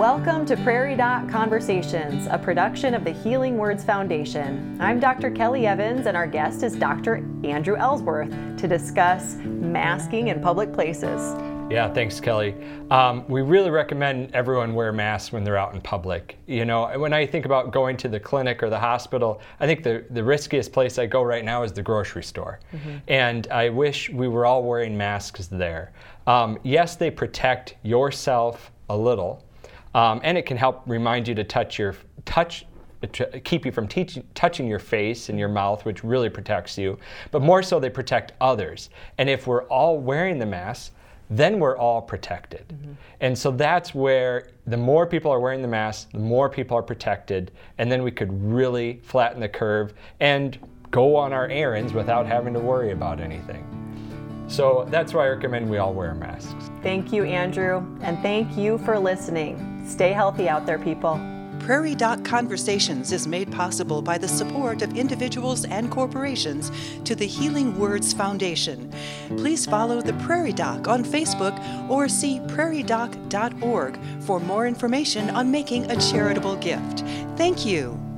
Welcome to Prairie Doc Conversations, a production of the Healing Words Foundation. I'm Dr. Kelly Evans, and our guest is Dr. Andrew Ellsworth to discuss masking in public places. Yeah, thanks, Kelly. Um, we really recommend everyone wear masks when they're out in public. You know, when I think about going to the clinic or the hospital, I think the, the riskiest place I go right now is the grocery store. Mm-hmm. And I wish we were all wearing masks there. Um, yes, they protect yourself a little, um, and it can help remind you to touch your touch to keep you from teach, touching your face and your mouth, which really protects you. But more so, they protect others. And if we're all wearing the mask, then we're all protected. Mm-hmm. And so that's where the more people are wearing the mask, the more people are protected, and then we could really flatten the curve and go on our errands without having to worry about anything. So that's why I recommend we all wear masks. Thank you, Andrew, and thank you for listening. Stay healthy out there, people. Prairie Doc Conversations is made possible by the support of individuals and corporations to the Healing Words Foundation. Please follow the Prairie Doc on Facebook or see prairiedoc.org for more information on making a charitable gift. Thank you.